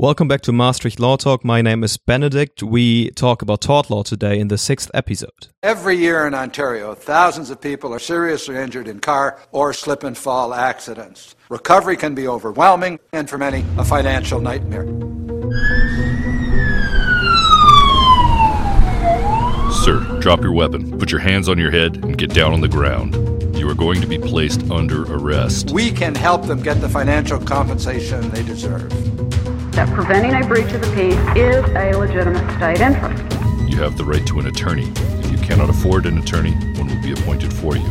Welcome back to Maastricht Law Talk. My name is Benedict. We talk about tort law today in the sixth episode. Every year in Ontario, thousands of people are seriously injured in car or slip and fall accidents. Recovery can be overwhelming and for many, a financial nightmare. Sir, drop your weapon, put your hands on your head, and get down on the ground. You are going to be placed under arrest. We can help them get the financial compensation they deserve. That preventing a breach of the peace is a legitimate state interest. You have the right to an attorney. If you cannot afford an attorney, one will be appointed for you.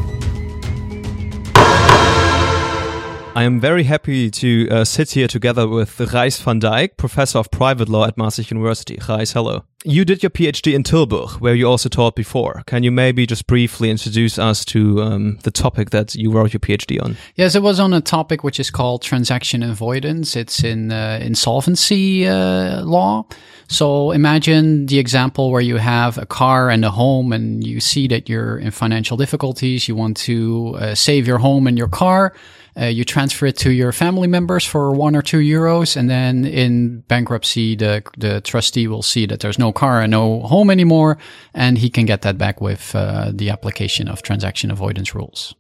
I am very happy to uh, sit here together with Gijs van Dijck, professor of private law at Maastricht University. Gijs, hello. You did your PhD in Tilburg, where you also taught before. Can you maybe just briefly introduce us to um, the topic that you wrote your PhD on? Yes, it was on a topic which is called transaction avoidance. It's in uh, insolvency uh, law. So imagine the example where you have a car and a home, and you see that you're in financial difficulties. You want to uh, save your home and your car. Uh, you transfer it to your family members for one or two euros, and then in bankruptcy, the the trustee will see that there's no car and no home anymore, and he can get that back with uh, the application of transaction avoidance rules.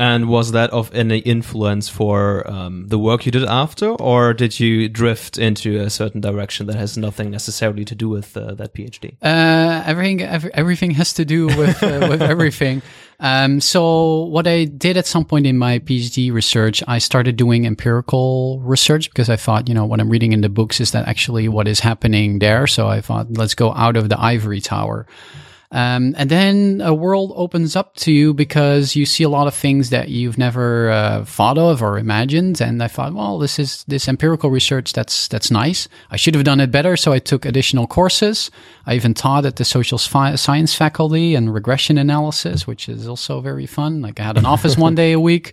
And was that of any influence for um, the work you did after, or did you drift into a certain direction that has nothing necessarily to do with uh, that PhD? Uh, everything, every, everything has to do with uh, with everything. Um, so what I did at some point in my PhD research, I started doing empirical research because I thought, you know, what I'm reading in the books is that actually what is happening there. So I thought, let's go out of the ivory tower. Um, and then a world opens up to you because you see a lot of things that you've never uh, thought of or imagined. And I thought, well, this is this empirical research. That's that's nice. I should have done it better, so I took additional courses. I even taught at the social science faculty and regression analysis, which is also very fun. Like I had an office one day a week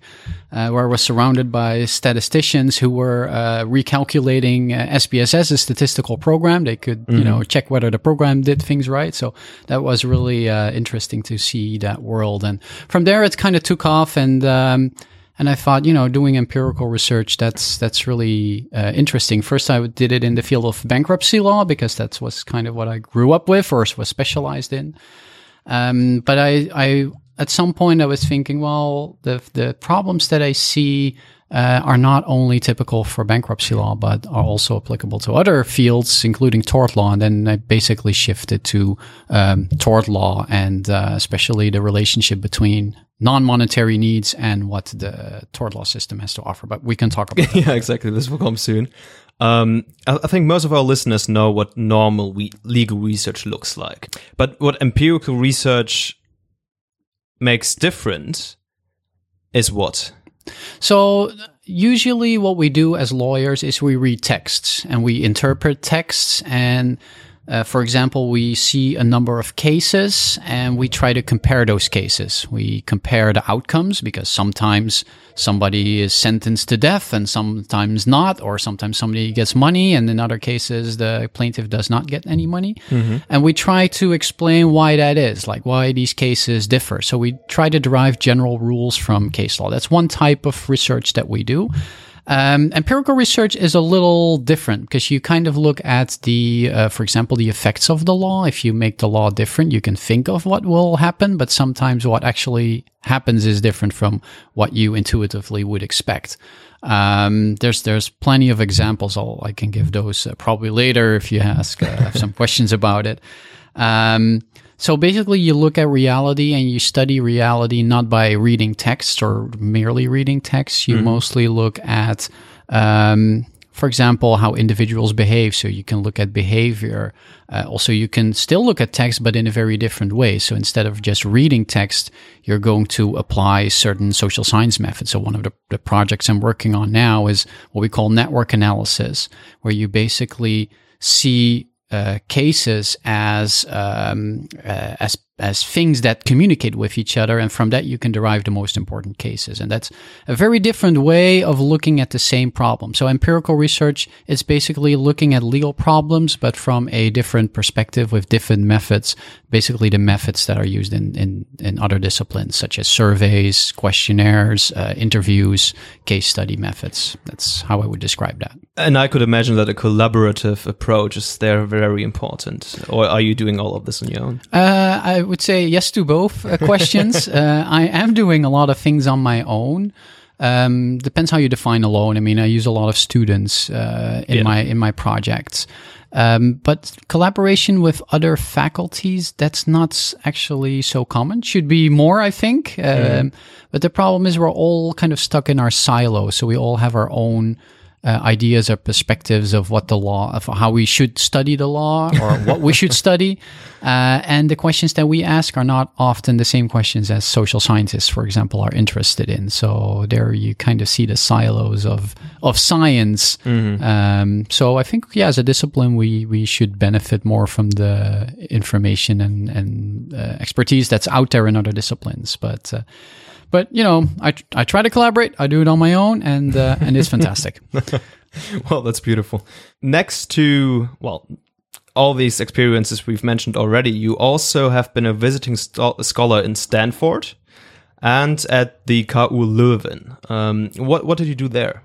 uh, where I was surrounded by statisticians who were uh, recalculating uh, SPSS, a statistical program. They could, mm-hmm. you know, check whether the program did things right. So that was really uh, interesting to see that world. And from there, it kind of took off and. Um, and I thought, you know, doing empirical research that's that's really uh, interesting. First, I did it in the field of bankruptcy law because that was kind of what I grew up with or was specialized in. Um, but I, I at some point I was thinking, well, the the problems that I see uh, are not only typical for bankruptcy law, but are also applicable to other fields, including tort law. And then I basically shifted to um, tort law and uh, especially the relationship between non-monetary needs and what the tort law system has to offer. But we can talk about that. yeah, exactly. This will come soon. Um, I, think most of our listeners know what normal we- legal research looks like, but what empirical research makes different is what? So usually what we do as lawyers is we read texts and we interpret texts and uh, for example, we see a number of cases and we try to compare those cases. We compare the outcomes because sometimes somebody is sentenced to death and sometimes not, or sometimes somebody gets money and in other cases the plaintiff does not get any money. Mm-hmm. And we try to explain why that is, like why these cases differ. So we try to derive general rules from case law. That's one type of research that we do. Um, empirical research is a little different because you kind of look at the, uh, for example, the effects of the law. If you make the law different, you can think of what will happen, but sometimes what actually happens is different from what you intuitively would expect. Um, there's there's plenty of examples. I'll, I can give those uh, probably later if you ask uh, some questions about it. Um, so basically, you look at reality and you study reality not by reading text or merely reading text. You mm-hmm. mostly look at, um, for example, how individuals behave. So you can look at behavior. Uh, also, you can still look at text, but in a very different way. So instead of just reading text, you're going to apply certain social science methods. So one of the, the projects I'm working on now is what we call network analysis, where you basically see cases as um, uh, as as things that communicate with each other. And from that, you can derive the most important cases. And that's a very different way of looking at the same problem. So empirical research is basically looking at legal problems, but from a different perspective with different methods, basically the methods that are used in, in, in other disciplines, such as surveys, questionnaires, uh, interviews, case study methods. That's how I would describe that. And I could imagine that a collaborative approach is there very important. Or are you doing all of this on your own? Uh, I would say yes to both uh, questions. uh, I am doing a lot of things on my own. Um, depends how you define alone. I mean, I use a lot of students uh, in Yeah. my in my projects, um, but collaboration with other faculties that's not actually so common. Should be more, I think. Um, But the problem is we're all kind of stuck in our silo, so we all have our own uh, ideas or perspectives of what the law, of how we should study the law or what we should study. Uh, and the questions that we ask are not often the same questions as social scientists, for example, are interested in. So there you kind of see the silos of, of science. Um, so I think, yeah, as a discipline, we, we should benefit more from the information and, and uh, expertise that's out there in other disciplines. But, uh, but you know, I, I try to collaborate. I do it on my own, and uh, and it's fantastic. Well, that's beautiful. Next to, well, all these experiences we've mentioned already, you also have been a visiting sto- scholar in Stanford and at the KU Leuven. Um, what, what did you do there?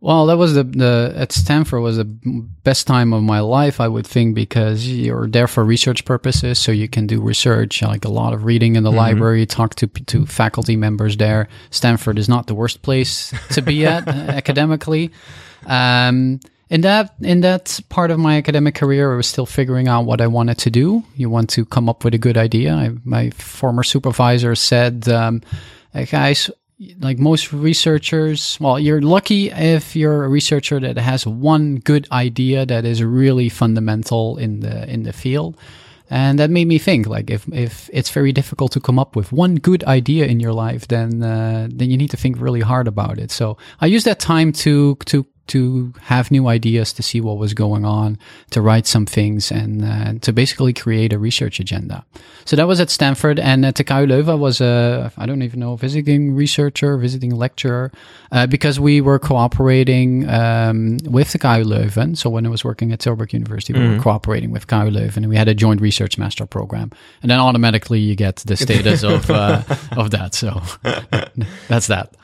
Well, that was the the at Stanford was the best time of my life, I would think, because you're there for research purposes, so you can do research, like a lot of reading in the library, talk to to faculty members there. Stanford is not the worst place to be at uh, academically. Um, in that in that part of my academic career, I was still figuring out what I wanted to do. You want to come up with a good idea. I, my former supervisor said, um, "Hey, "Guys, like most researchers, well, you're lucky if you're a researcher that has one good idea that is really fundamental in the in the field." And that made me think, like, if if it's very difficult to come up with one good idea in your life, then uh, then you need to think really hard about it. So I used that time to to to have new ideas, to see what was going on, to write some things, and uh, to basically create a research agenda. So that was at Stanford, and at the KU Leuven was a I don't even know visiting researcher, visiting lecturer, uh, because we were cooperating um, with the KU Leuven. So when I was working at Tilburg University, we were cooperating with KU Leuven, and we had a joint research master program, and then automatically you get the status of uh, of that. So that's that.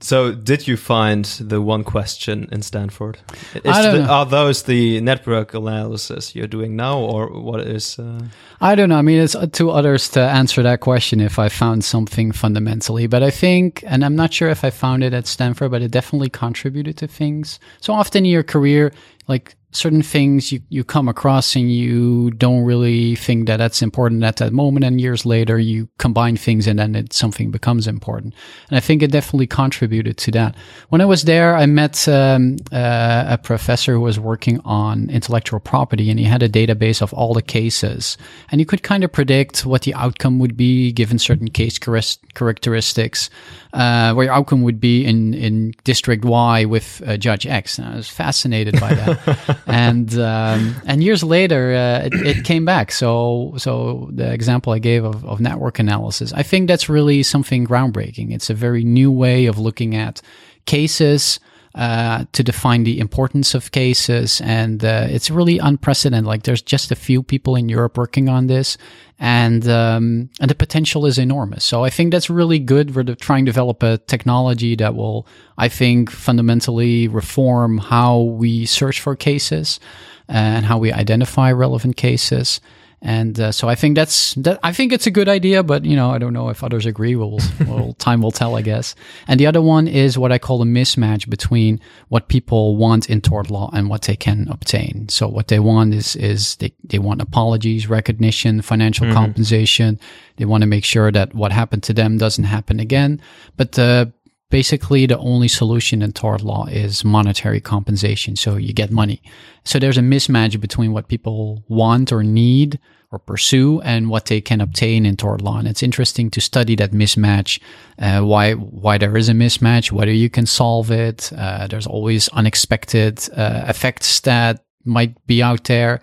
So, did you find the one question in Stanford? Is I don't the- know. Are those the network analysis you're doing now, or what is? Uh... I don't know. I mean, it's to others to answer that question if I found something fundamentally. But I think, and I'm not sure if I found it at Stanford, but it definitely contributed to things. So often in your career, like certain things you, you come across and you don't really think that that's important at that moment. And years later, you combine things and then it, something becomes important. And I think it definitely contributed to that. When I was there, I met um, uh, a professor who was working on intellectual property and he had a database of all the cases. And you could kind of predict what the outcome would be given certain case characteristics, uh, where your outcome would be in, in district Y with uh, Judge X. And I was fascinated by that. and um, and years later, uh, it, it came back. So so the example I gave of, of network analysis, I think that's really something groundbreaking. It's a very new way of looking at cases. Uh, to define the importance of cases, and uh, it's really unprecedented. Like there's just a few people in Europe working on this, and um, and the potential is enormous. So I think that's really good. We're trying to develop a technology that will, I think, fundamentally reform how we search for cases and how we identify relevant cases. And uh, so I think that's that. I think it's a good idea, but you know, I don't know if others agree. We'll, we'll time will tell, I guess. And the other one is what I call a mismatch between what people want in tort law and what they can obtain. So what they want is is they they want apologies, recognition, financial compensation. They want to make sure that what happened to them doesn't happen again. But uh, basically the only solution in tort law is monetary compensation. So you get money. So there's a mismatch between what people want or need or pursue and what they can obtain in tort law. And it's interesting to study that mismatch, uh, why, why there is a mismatch, whether you can solve it. Uh, there's always unexpected, uh, effects that might be out there.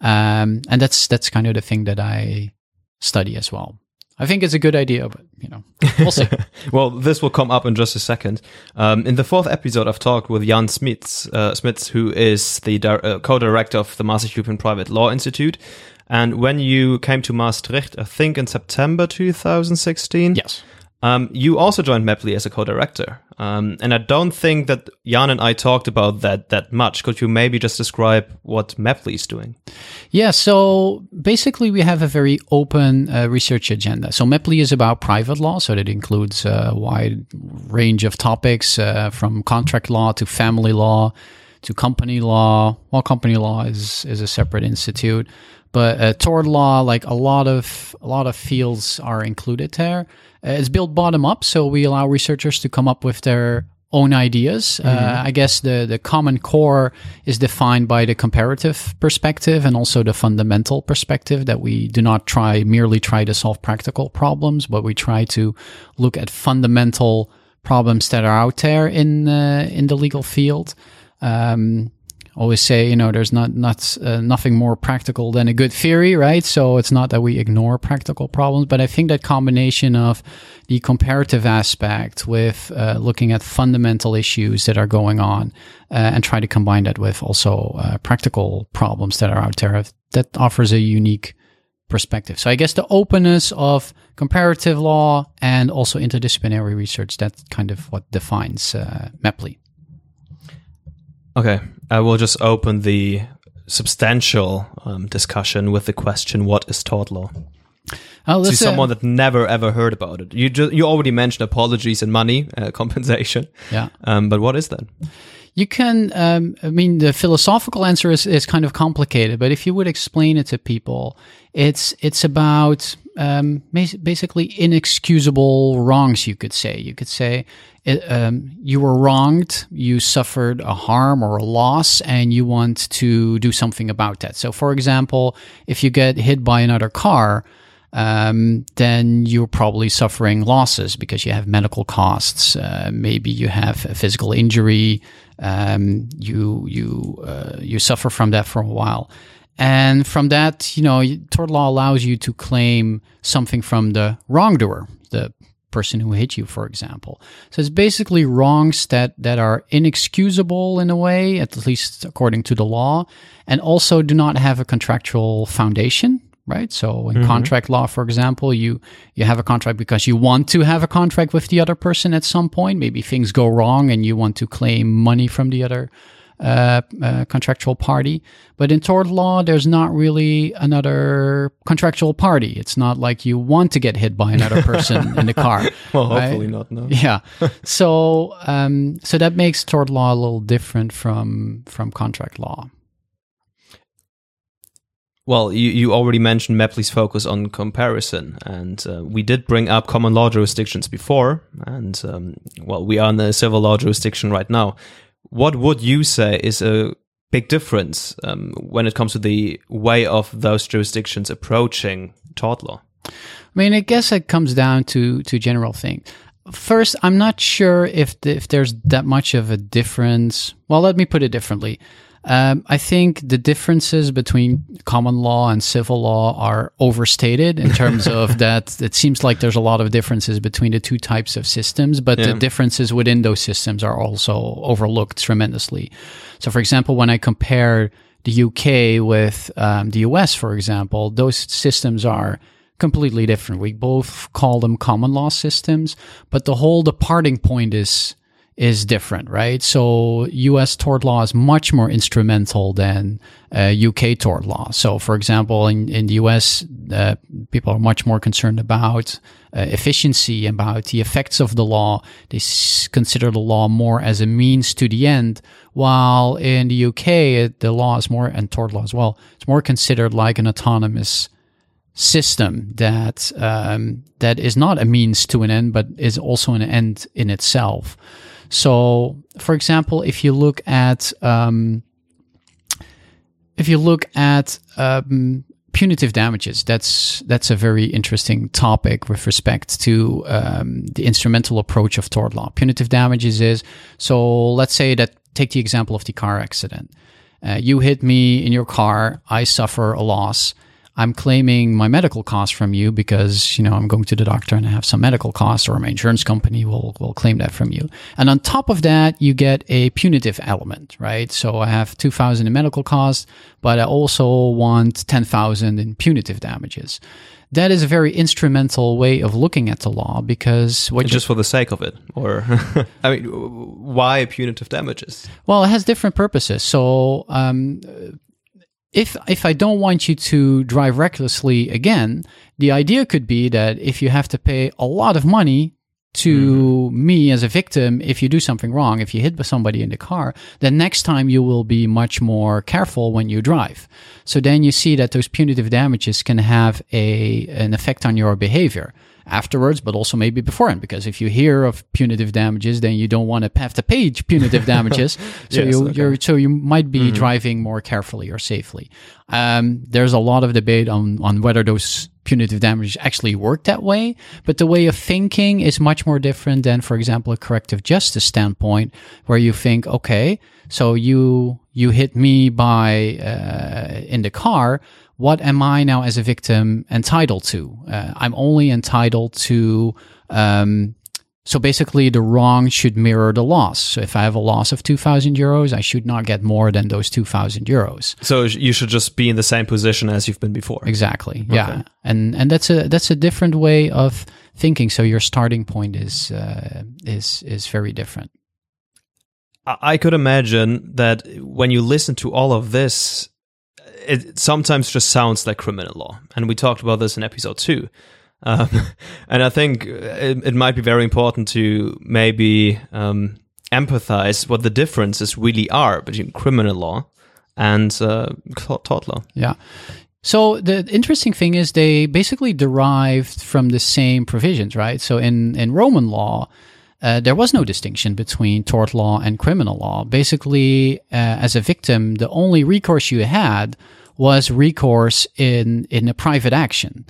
Um, and that's, that's kind of the thing that I, study as well. I think it's a good idea, but you know, we'll see. well, this will come up in just a second. Um, in the fourth episode, I've talked with Jan Smits, uh, Smits who is the di- uh, co-director of the Maastricht European Private Law Institute. And when you came to Maastricht, I think in September 2016, yes, um, you also joined MEPLI as a co-director, um, and I don't think that Jan and I talked about that that much. Could you maybe just describe what MEPLI is doing? Yeah, so basically we have a very open uh, research agenda. So MEPLI is about private law, so that includes a wide range of topics uh, from contract law to family law to company law. Well, company law is is a separate institute, but uh, tort law, like a lot of a lot of fields are included there. Uh, it's built bottom up, so we allow researchers to come up with their own ideas. Uh, mm-hmm. Uh, I guess the the common core is defined by the comparative perspective and also the fundamental perspective that we do not try merely try to solve practical problems, but we try to look at fundamental problems that are out there in uh, in the legal field. Um, always say, you know, there's not not uh, nothing more practical than a good theory, right? So it's not that we ignore practical problems, but I think that combination of the comparative aspect with uh, looking at fundamental issues that are going on uh, and try to combine that with also uh, practical problems that are out there that offers a unique perspective. So I guess the openness of comparative law and also interdisciplinary research, that's kind of what defines uh, MEPLI. Okay, I will just open the substantial um, discussion with the question: What is tort law? Oh, to someone that never ever heard about it. You just you already mentioned apologies and money uh, compensation. Yeah. Um, but what is that? You can. Um, I mean, the philosophical answer is is kind of complicated, but if you would explain it to people, it's it's about um, basically inexcusable wrongs. You could say. You could say it, um, you were wronged, you suffered a harm or a loss, and you want to do something about that. So, for example, if you get hit by another car, um, then you're probably suffering losses because you have medical costs. Uh, maybe you have a physical injury. Um, you you uh, you suffer from that for a while, and from that, you know, tort law allows you to claim something from the wrongdoer, the person who hit you, for example. So it's basically wrongs that, that are inexcusable in a way, at least according to the law, and also do not have a contractual foundation. Right. So in mm-hmm. contract law, for example, you, you have a contract because you want to have a contract with the other person at some point. Maybe things go wrong and you want to claim money from the other uh, uh, contractual party. But in tort law, there's not really another contractual party. It's not like you want to get hit by another person in the car. Well, hopefully not. No. Yeah. so um, so that makes tort law a little different from from contract law. Well, you, you already mentioned MEPLI's focus on comparison, and uh, we did bring up common law jurisdictions before, and um, well, we are in a civil law jurisdiction right now what would you say is a big difference um, when it comes to the way of those jurisdictions approaching tort law? I mean, I guess it comes down to to general thing. First, I'm not sure if the, if there's that much of a difference. Well, let me put it differently. Um, I think the differences between common law and civil law are overstated in terms of that. It seems like there's a lot of differences between the two types of systems, but yeah. the differences within those systems are also overlooked tremendously. So, for example, when I compare the UK with um, the US, for example, those systems are completely different. We both call them common law systems, but the whole departing point is is different, right? So US tort law is much more instrumental than uh, UK tort law. So, for example, in, in the US, uh, people are much more concerned about uh, efficiency, about the effects of the law. They s- consider the law more as a means to the end, while in the UK, it, the law is more, and tort law as well, it's more considered like an autonomous system that um, that is not a means to an end, but is also an end in itself. So, for example, if you look at um, if you look at um, punitive damages, that's that's a very interesting topic with respect to um, the instrumental approach of tort law. Punitive damages is so. Let's say that take the example of the car accident. Uh, you hit me in your car. I suffer a loss. I'm claiming my medical costs from you because, you know, I'm going to the doctor and I have some medical costs or my insurance company will, will claim that from you. And on top of that, you get a punitive element, right? So I have 2000 in medical costs, but I also want 10,000 in punitive damages. That is a very instrumental way of looking at the law because what Just for the sake of it, or I mean, why punitive damages? Well, it has different purposes. So, um, if if I don't want you to drive recklessly again, the idea could be that if you have to pay a lot of money to mm-hmm. me as a victim if you do something wrong, if you hit somebody in the car, then next time you will be much more careful when you drive. So then you see that those punitive damages can have a an effect on your behavior afterwards, but also maybe beforehand. Because if you hear of punitive damages, then you don't want to have to pay punitive damages. so Yes, you, okay. you're so you might be driving more carefully or safely. Um, there's a lot of debate on on whether those punitive damages actually work that way, but the way of thinking is much more different than, for example, a corrective justice standpoint, where you think, okay, so you you hit me by uh, in the car. What am I now as a victim entitled to? Uh, I'm only entitled to um, so basically, the wrong should mirror the loss. So if I have a loss of 2,000 euros, I should not get more than those 2,000 euros. So you should just be in the same position as you've been before. Exactly. Yeah. And and that's a that's a different way of thinking. So your starting point is uh, is is very different. I could imagine that when you listen to all of this, it sometimes just sounds like criminal law. And we talked about this in episode two. Um, and I think it, it might be very important to maybe um, empathize what the differences really are between criminal law and uh, tort law. Yeah. So the interesting thing is they basically derived from the same provisions, right? So in in Roman law, uh, there was no distinction between tort law and criminal law. Basically, uh, as a victim, the only recourse you had was recourse in in a private action,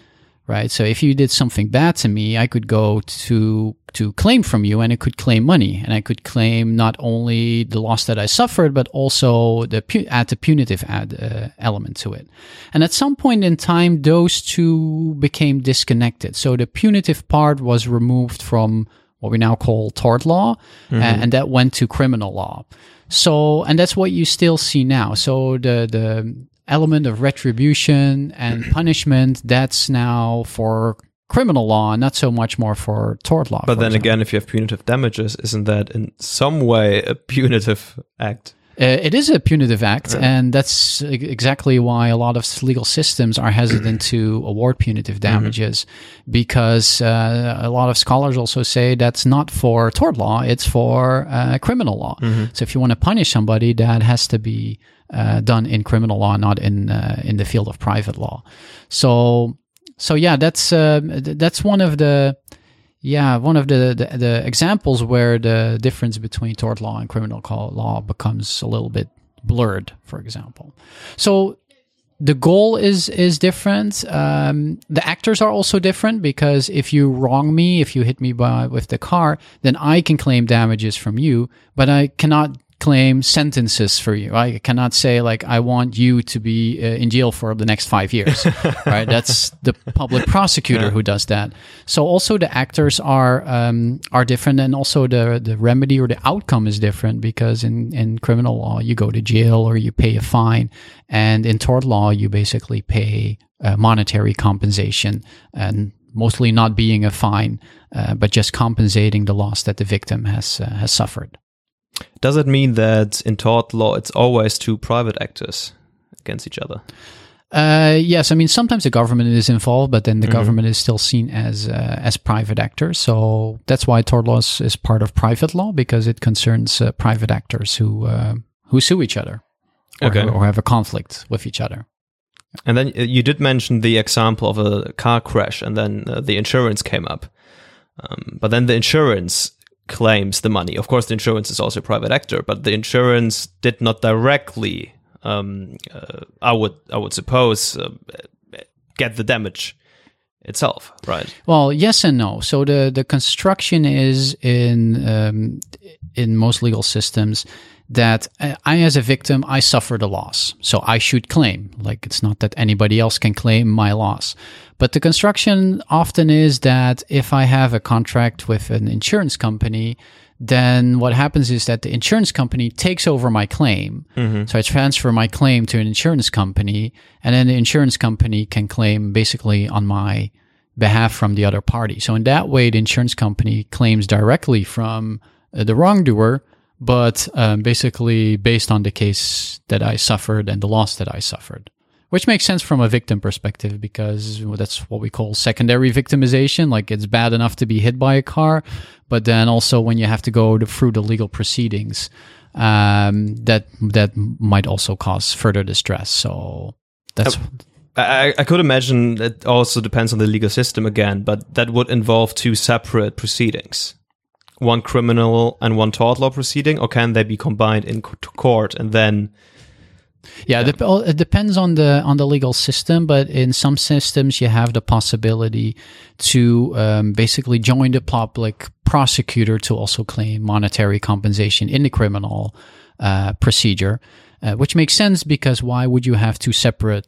right? So if you did something bad to me, I could go to to claim from you, and I could claim money, and I could claim not only the loss that I suffered, but also the pu- add the punitive add uh, element to it. And at some point in time, those two became disconnected. So the punitive part was removed from what we now call tort law, a- and that went to criminal law. So, and that's what you still see now. So the the element of retribution and punishment that's now for criminal law, not so much more for tort law. But then example. again, if you have punitive damages, isn't that in some way a punitive act? Uh, it is a punitive act, and that's exactly why a lot of legal systems are hesitant to award punitive damages, because uh, a lot of scholars also say that's not for tort law; it's for uh, criminal law. So if you want to punish somebody, that has to be uh, done in criminal law, not in uh, in the field of private law. So, so yeah, that's uh, th- that's one of the yeah, one of the, the the examples where the difference between tort law and criminal law becomes a little bit blurred, for example. So the goal is is different. Um, the actors are also different because if you wrong me, if you hit me by with the car, then I can claim damages from you, but I cannot claim sentences for you. I cannot say like I want you to be uh, in jail for the next five years. right? That's the public prosecutor who does that. So also the actors are um, are different, and also the the remedy or the outcome is different because in in criminal law you go to jail or you pay a fine, and in tort law you basically pay uh, monetary compensation and mostly not being a fine, uh, but just compensating the loss that the victim has uh, has suffered. Does it mean that in tort law it's always two private actors against each other? Uh, yes, I mean sometimes the government is involved, but then the government is still seen as uh, as private actors. So that's why tort law is, is part of private law because it concerns uh, private actors who uh, who sue each other, or, Okay. or have a conflict with each other. And then uh, you did mention the example of a car crash, and then uh, the insurance came up. Um, but then the insurance claims the money. Of course, the insurance is also a private actor, but the insurance did not directly, um, uh, I would, I would suppose, uh, get the damage itself, right? Well, yes and no. So the the construction is in um, in most legal systems that uh, I, as a victim, I suffered a loss. So I should claim. Like it's not that anybody else can claim my loss. But the construction often is that if I have a contract with an insurance company, then what happens is that the insurance company takes over my claim. Mm-hmm. So I transfer my claim to an insurance company, and then the insurance company can claim basically on my behalf from the other party. So in that way, the insurance company claims directly from uh, the wrongdoer, but um, basically based on the case that I suffered and the loss that I suffered which makes sense from a victim perspective because that's what we call secondary victimization. Like it's bad enough to be hit by a car, but then also when you have to go to, through the legal proceedings, um, that that might also cause further distress. So that's. I, I could imagine it also depends on the legal system again, but that would involve two separate proceedings one criminal and one tort law proceeding, or can they be combined in court and then yeah, yeah. it depends on the on the legal system, but in some systems you have the possibility to um, basically join the public prosecutor to also claim monetary compensation in the criminal uh, procedure, uh, which makes sense because why would you have two separate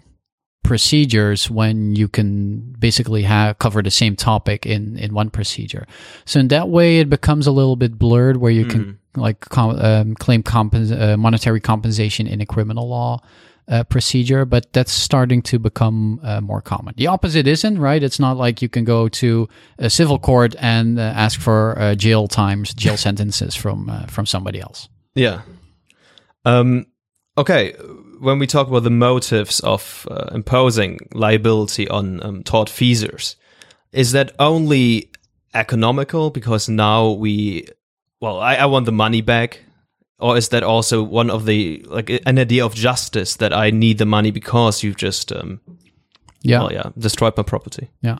procedures when you can basically have cover the same topic in in one procedure? So in that way, it becomes a little bit blurred where you mm. can like com- um, claim compens- uh, monetary compensation in a criminal law uh, procedure, but that's starting to become uh, more common. The opposite isn't right. It's not like you can go to a civil court and uh, ask for uh, jail times, jail sentences from uh, from somebody else. Yeah. Um, okay. When we talk about the motives of imposing liability on um, tortfeasors, is that only economical? Because now we well, I, I want the money back? Or is that also one of the like an idea of justice that I need the money because you've just um, yeah. well, yeah destroyed my property? Yeah.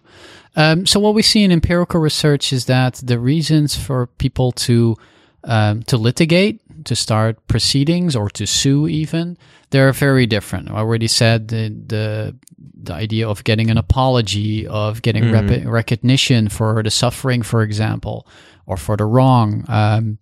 Um, so what we see in empirical research is that the reasons for people to um, to litigate to start proceedings or to sue even they're very different I already said the, the the idea of getting an apology of getting mm. rep- recognition for the suffering for example or for the wrong. Um,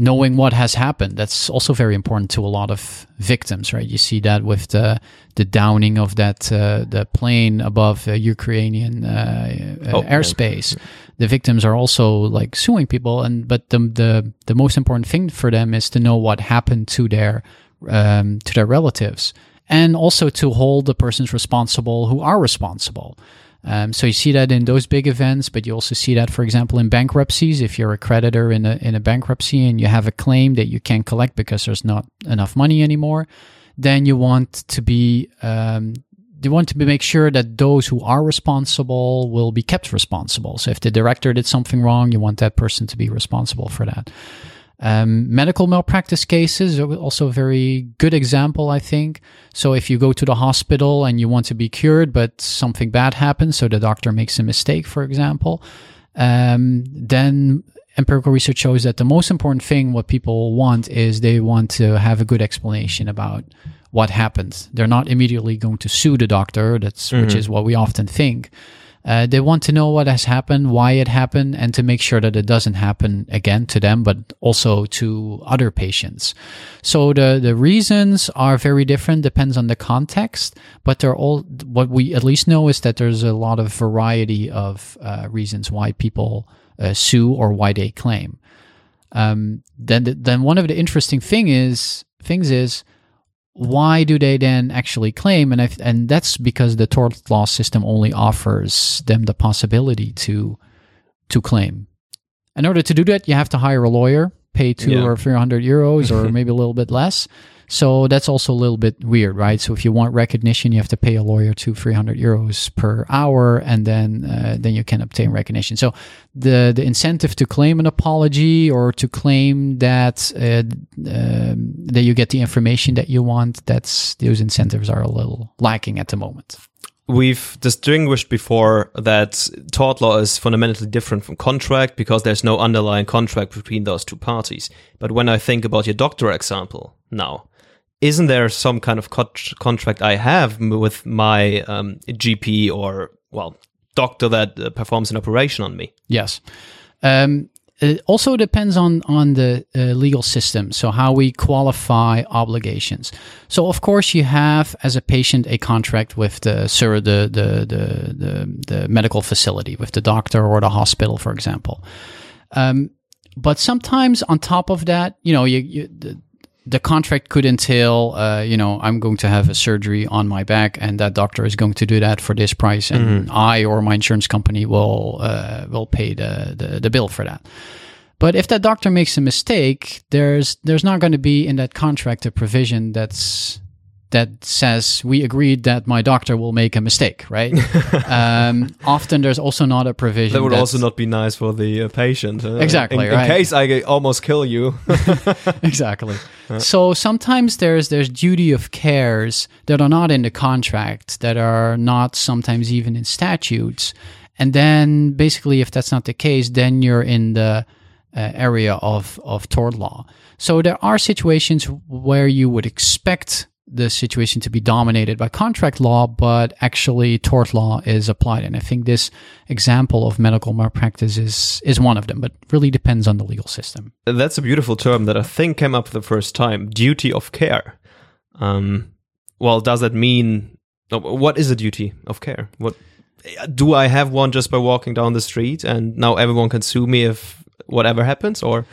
knowing what has happened that's also very important to a lot of victims right? You see that with the the downing of that uh, the plane above uh, ukrainian uh, uh oh, airspace. The victims are also like suing people and but the, the the most important thing for them is to know what happened to their um, to their relatives and also to hold the persons responsible who are responsible um, so you see that in those big events, but you also see that, for example, in bankruptcies. If you're a creditor in a in a bankruptcy and you have a claim that you can't collect because there's not enough money anymore, then you want to be um, you want to be make sure that those who are responsible will be kept responsible. So if the director did something wrong, you want that person to be responsible for that. Um, medical malpractice cases are also a very good example, I think. So if you go to the hospital and you want to be cured, but something bad happens, so the doctor makes a mistake, for example, um, then empirical research shows that the most important thing what people want is they want to have a good explanation about what happened. They're not immediately going to sue the doctor. That's mm-hmm. which is what we often think. Uh, they want to know what has happened, why it happened, and to make sure that it doesn't happen again to them, but also to other patients. So the, the reasons are very different, depends on the context, but they're all, what we at least know is that there's a lot of variety of uh, reasons why people uh, sue or why they claim. Um, then, then one of the interesting thing is, things is, why do they then actually claim? And if, and that's because the tort law system only offers them the possibility to to claim. In order to do that, you have to hire a lawyer, pay two yeah. or three hundred euros, or maybe a little bit less. So that's also a little bit weird, right? So if you want recognition, you have to pay a lawyer two, three hundred euros per hour, and then uh, then you can obtain recognition. So the the incentive to claim an apology or to claim that uh, um, that you get the information that you want, that's those incentives are a little lacking at the moment. We've distinguished before that tort law is fundamentally different from contract because there's no underlying contract between those two parties. But when I think about your doctor example now, isn't there some kind of co- contract I have with my um, GP or well doctor that uh, performs an operation on me? Yes. Um, it also depends on on the uh, legal system so how we qualify obligations so of course you have as a patient a contract with the sir the the the the, the medical facility with the doctor or the hospital for example um, but sometimes on top of that you know you, you the, the contract could entail, uh, you know, I'm going to have a surgery on my back, and that doctor is going to do that for this price, and Mm-hmm. I or my insurance company will uh, will pay the, the the bill for that. But if that doctor makes a mistake, there's there's not going to be in that contract a provision that's that says we agreed that my doctor will make a mistake, right? um, often there's also not a provision That would also not be nice for the uh, patient. uh, Exactly, In, in right. case I almost kill you. exactly. So sometimes there's there's duty of cares that are not in the contract, that are not sometimes even in statutes, and then basically, if that's not the case, then you're in the uh, area of of tort law. So there are situations where you would expect the situation to be dominated by contract law, but actually tort law is applied. And I think this example of medical malpractice is is one of them, but really depends on the legal system. That's a beautiful term that I think came up the first time. Duty of care. Um, well, does that mean what is a duty of care? What do I have one just by walking down the street, and now everyone can sue me if whatever happens, or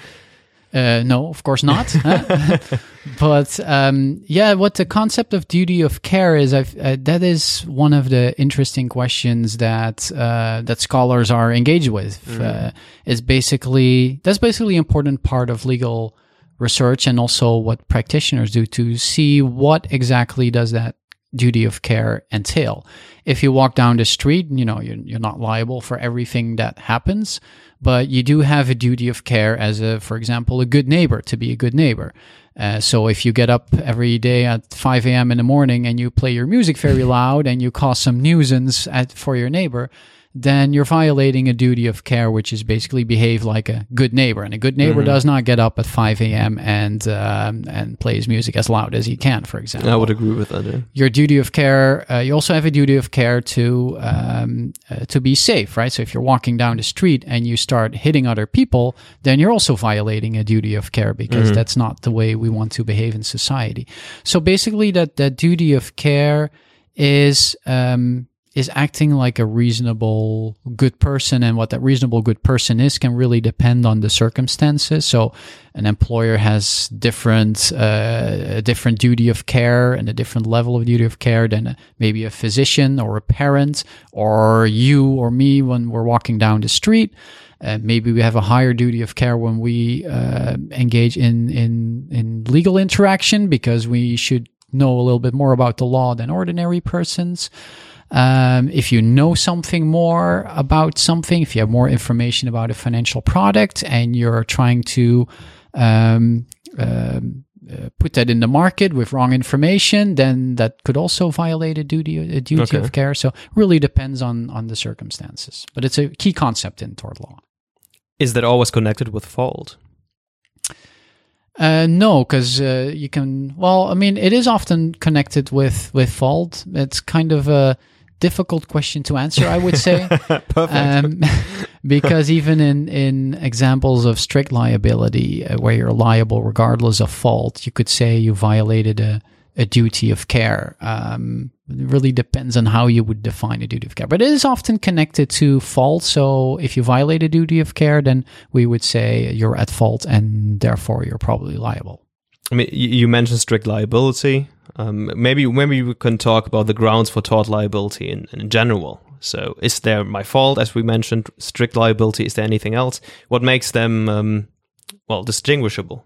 Uh, no, of course not. but um, yeah, what the concept of duty of care is, I've, uh, that is one of the interesting questions that uh, that scholars are engaged with. Uh, is basically that's basically an important part of legal research and also what practitioners do to see what exactly does that duty of care entail. If you walk down the street, you know, you're, you're not liable for everything that happens, but you do have a duty of care as a, for example, a good neighbor to be a good neighbor. Uh, so if you get up every day at 5 a.m. in the morning and you play your music very loud and you cause some nuisance at, for your neighbor, then you're violating a duty of care, which is basically behave like a good neighbor. And a good neighbor does not get up at 5 a.m. and um, and plays music as loud as he can, for example I would agree with that. yeah. your duty of care. Uh, you also have a duty of care to um, uh, to be safe, right? So if you're walking down the street and you start hitting other people, then you're also violating a duty of care because that's not the way we want to behave in society. So basically, that that duty of care is. Um, is acting like a reasonable good person and what that reasonable good person is can really depend on the circumstances. So an employer has different uh, a different duty of care and a different level of duty of care than maybe a physician or a parent or you or me when we're walking down the street. Uh, maybe we have a higher duty of care when we uh, engage in, in in legal interaction because we should know a little bit more about the law than ordinary persons um, if you know something more about something, if you have more information about a financial product and you're trying to um, um, uh, put that in the market with wrong information, then that could also violate a duty a duty Okay. of care. So really depends on on the circumstances, but it's a key concept in tort law. Is that always connected with fault? Uh, no, because uh, you can. Well, I mean, it is often connected with with fault. It's kind of a difficult question to answer, I would say. Perfect. um, because even in, in examples of strict liability, uh, where you're liable regardless of fault, you could say you violated a, a duty of care. Um, it really depends on how you would define a duty of care, but it is often connected to fault. So if you violate a duty of care, then we would say you're at fault and therefore you're probably liable. I mean, you mentioned strict liability. Um, maybe maybe we can talk about the grounds for tort liability in, in general. So, is there my fault, as we mentioned, strict liability? Is there anything else? What makes them um, well distinguishable?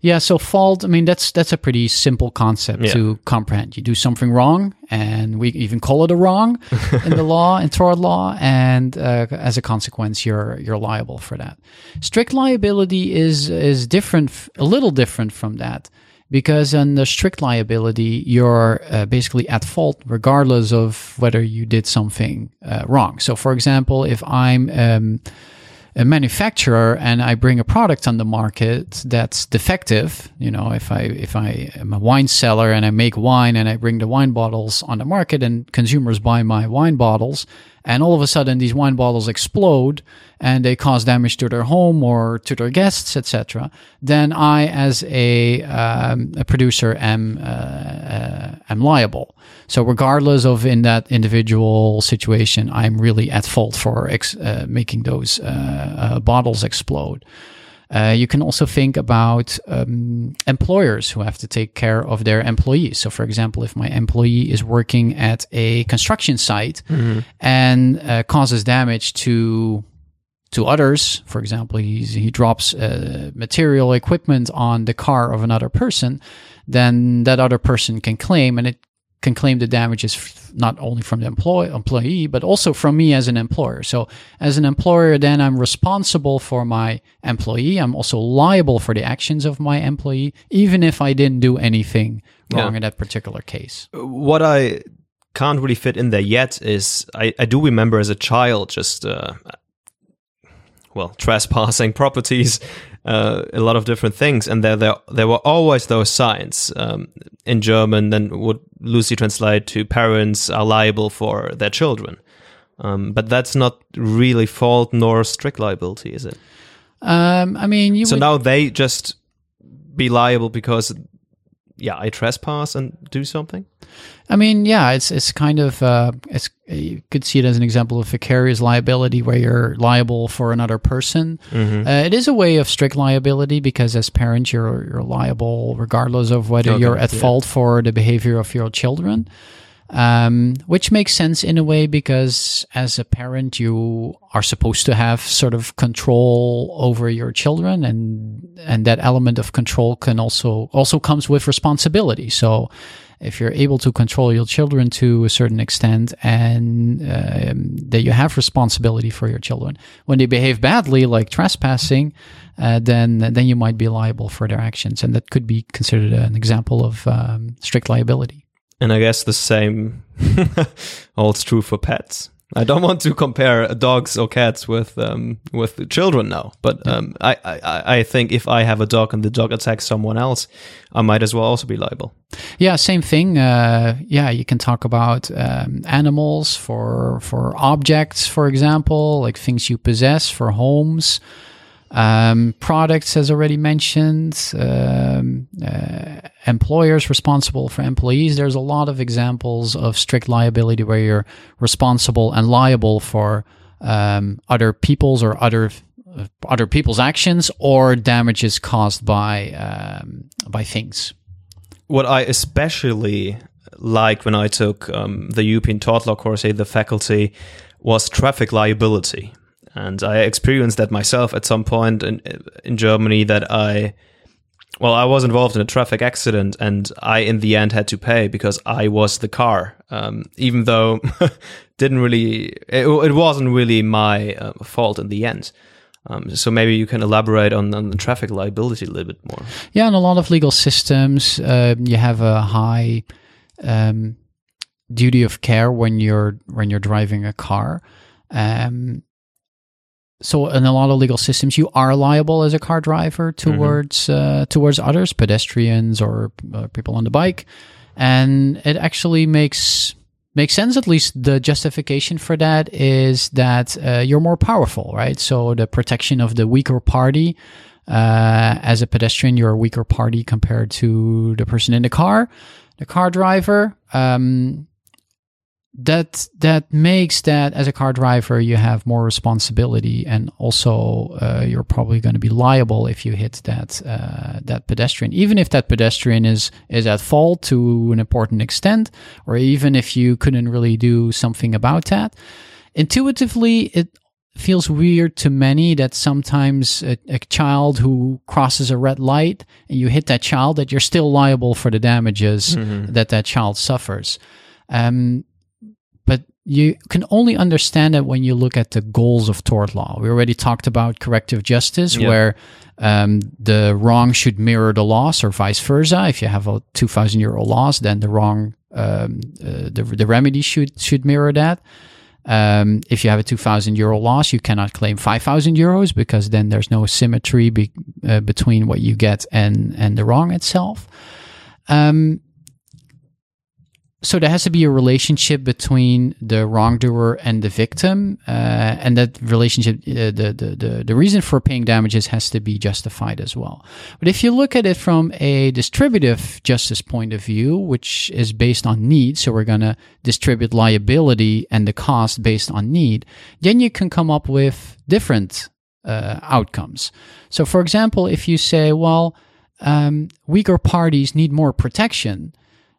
Yeah, so fault, I mean that's that's a pretty simple concept Yeah. to comprehend. You do something wrong and we even call it a wrong in the law in tort law and uh, as a consequence you're you're liable for that. Strict liability is is different a little different from that because on the strict liability you're uh, basically at fault regardless of whether you did something uh, wrong. So for example, if I'm um, a manufacturer and I bring a product on the market that's defective, you know, if I if I am a wine seller and I make wine and I bring the wine bottles on the market and consumers buy my wine bottles and all of a sudden these wine bottles explode and they cause damage to their home or to their guests, etc., then I, as a, um, a producer, am uh, uh, am liable. So regardless of in that individual situation, I'm really at fault for ex- uh, making those uh, uh, bottles explode. Uh, you can also think about um, employers who have to take care of their employees. So, for example, if my employee is working at a construction site mm-hmm. and uh, causes damage to to others, for example, he drops uh, material equipment on the car of another person, then that other person can claim, and it can claim the damages not only from the employee, employee, but also from me as an employer. So as an employer, then I'm responsible for my employee. I'm also liable for the actions of my employee, even if I didn't do anything wrong yeah. in that particular case. What I can't really fit in there yet is I, I do remember as a child just uh, well trespassing properties uh, a lot of different things. And there there there were always those signs um, in german then would loosely translate to parents are liable for their children. Um, but that's not really fault nor strict liability is it? Um, i mean you so would... now they just be liable because yeah, I trespass and do something? I mean, yeah, it's it's kind of uh, it's you could see it as an example of vicarious liability where you're liable for another person. Mm-hmm. Uh, it is a way of strict liability because as parents you're you're liable regardless of whether okay, you're at yeah. fault for the behavior of your children um, which makes sense in a way because as a parent, you are supposed to have sort of control over your children, and and that element of control can also also comes with responsibility. So, if you're able to control your children to a certain extent, and um, that you have responsibility for your children, when they behave badly, like trespassing, uh, then then you might be liable for their actions, and that could be considered an example of um, strict liability. And I guess the same holds true for pets. I don't want to compare dogs or cats with um, with children now, but um, I, I I think if I have a dog and the dog attacks someone else, I might as well also be liable. Yeah, same thing. Uh, yeah, you can talk about um, animals for for objects, for example, like things you possess for homes. Um, products, as already mentioned, um, uh, employers responsible for employees. There's a lot of examples of strict liability where you're responsible and liable for um, other people's or other uh, other people's actions or damages caused by um, by things. What I especially liked when I took um, the European tort law course at the faculty was traffic liability and I experienced that myself at some point in in Germany that I well I was involved in a traffic accident and I in the end had to pay because I was the car. Um, even though didn't really it, it, wasn't really my uh, fault in the end. Um, so maybe you can elaborate on, on the traffic liability a little bit more. Yeah in a lot of legal systems uh, you have a high um, duty of care when you're when you're driving a car. Um, so in a lot of legal systems you are liable as a car driver mm-hmm. towards mm-hmm. uh, towards others pedestrians or uh, people on the bike and it actually makes makes sense at least the justification for that is that uh, you're more powerful right so the protection of the weaker party uh, as a pedestrian you're a weaker party compared to the person in the car the car driver um, that that makes that as a car driver you have more responsibility and also uh, you're probably going to be liable if you hit that uh, that pedestrian even if that pedestrian is is at fault to an important extent or even if you couldn't really do something about that intuitively it feels weird to many that sometimes a, a child who crosses a red light and you hit that child that you're still liable for the damages mm-hmm. that that child suffers um, you can only understand it when you look at the goals of tort law. We already talked about corrective justice, yeah. where um, the wrong should mirror the loss, or vice versa. If you have a two thousand euro loss, then the wrong um, uh, the the remedy should should mirror that. Um, if you have a 2000 euro loss, you cannot claim 5000 euros because then there's no symmetry be, uh, between what you get and, and the wrong itself. Um, so there has to be a relationship between the wrongdoer and the victim, uh, and that relationship, uh, the, the the the reason for paying damages has to be justified as well. But if you look at it from a distributive justice point of view, which is based on need, so we're going to distribute liability and the cost based on need, then you can come up with different uh, outcomes. So, for example, if you say, well, um, weaker parties need more protection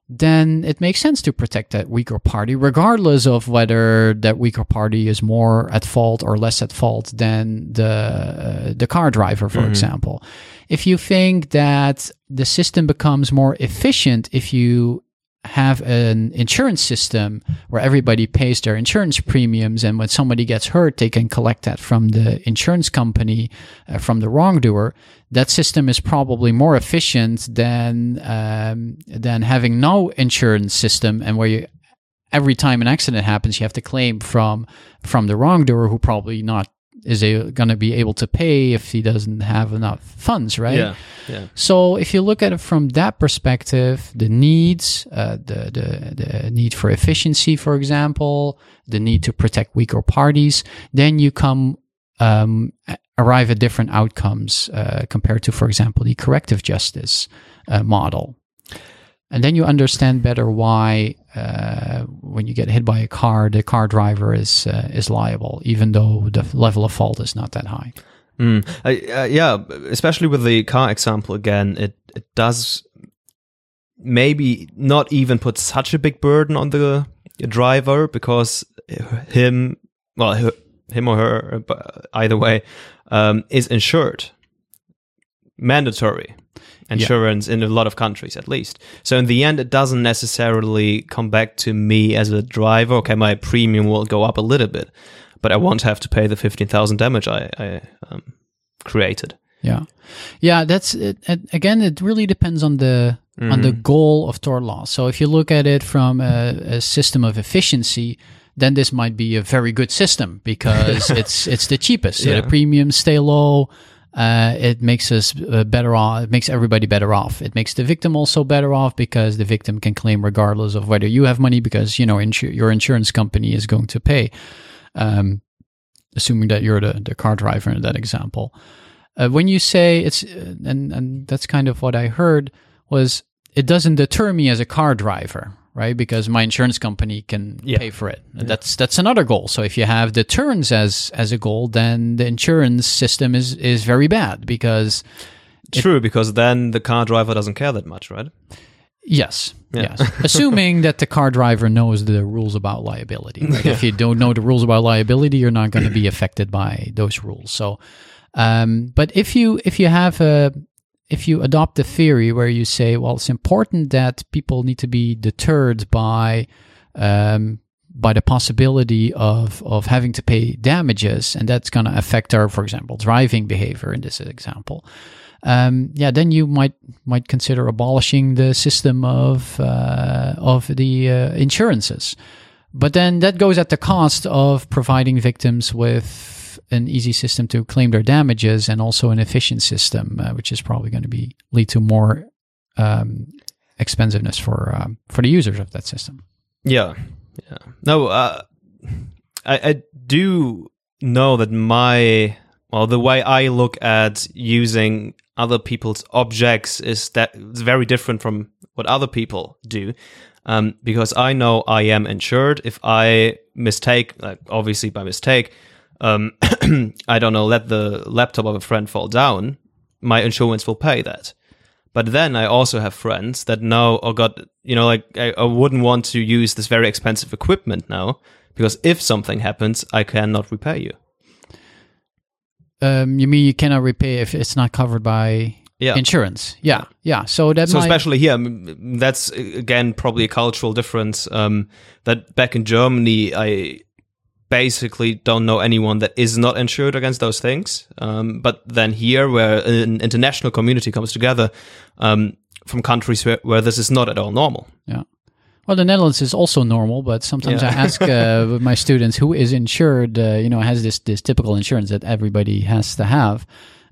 then it makes sense to protect that weaker party, regardless of whether that weaker party is more at fault or less at fault than the uh, the car driver, for mm-hmm. example. If you think that the system becomes more efficient if you have an insurance system where everybody pays their insurance premiums and when somebody gets hurt they can collect that from the insurance company uh, from the wrongdoer. That system is probably more efficient than um, than having no insurance system and where you every time an accident happens you have to claim from from the wrongdoer who probably not is he going to be able to pay if he doesn't have enough funds, right? Yeah. Yeah. So if you look at it from that perspective, the needs, uh, the, the the need for efficiency, for example, the need to protect weaker parties, then you come um, arrive at different outcomes uh, compared to, for example, the corrective justice uh, model. And then you understand better why, uh, when you get hit by a car, the car driver is uh, is liable, even though the level of fault is not that high. Mm. Uh, yeah, especially with the car example again, it it does maybe not even put such a big burden on the driver because him, well, him or her, either way, um, is insured, mandatory insurance yeah. in a lot of countries at least. So in the end, it doesn't necessarily come back to me as a driver. Okay, my premium will go up a little bit, but I won't have to pay the fifteen thousand damage I, I um, created. Yeah, yeah. That's it, again. It really depends on the mm-hmm. on the mm-hmm. goal of tort law. So if you look at it from a, a system of efficiency, then this might be a very good system because it's it's the cheapest. So yeah. the premiums stay low uh, it makes us uh, better off. It makes everybody better off. It makes the victim also better off because the victim can claim regardless of whether you have money because you know your insurance company is going to pay. Um, assuming that you're the, the car driver in that example. Uh, when you say it's uh, and and that's kind of what I heard was it doesn't deter me as a car driver, right? Because my insurance company can yeah. pay for it. Yeah. That's that's another goal. So if you have deterrence as as a goal, then the insurance system is is very bad because True, it, because then the car driver doesn't care that much, right? Yes. Yeah. Yes. Assuming that the car driver knows the rules about liability. Right? If you don't know the rules about liability, you're not going to be affected by those rules. So um, but if you if you have a if you adopt a theory where you say, well, it's important that people need to be deterred by um, by the possibility of of having to pay damages, and that's going to affect our, for example, driving behavior in this example. Um, yeah, then you might might consider abolishing the system of uh, of the uh, insurances, but then that goes at the cost of providing victims with an easy system to claim their damages and also an efficient system, uh, which is probably going to be lead to more um, expensiveness for um, for the users of that system. Yeah, yeah. No, uh, I, I do know that my well, the way I look at using other people's objects is that it's very different from what other people do. Um, because I know I am insured. If I mistake, like obviously by mistake, um, I don't know, let the laptop of a friend fall down, my insurance will pay that. But then I also have friends that know, oh God, you know, like I, I wouldn't want to use this very expensive equipment now because if something happens, I cannot repay you. Um, you mean you cannot repay if it's not covered by yeah. insurance? Yeah, yeah. So that so might... especially here, that's again probably a cultural difference. Um, that back in Germany, I basically don't know anyone that is not insured against those things. Um, but then here, where an international community comes together um, from countries where, where this is not at all normal. Yeah. Well, the Netherlands is also normal, but sometimes Yeah. I ask uh, my students who is insured, uh, you know, has this this typical insurance that everybody has to have,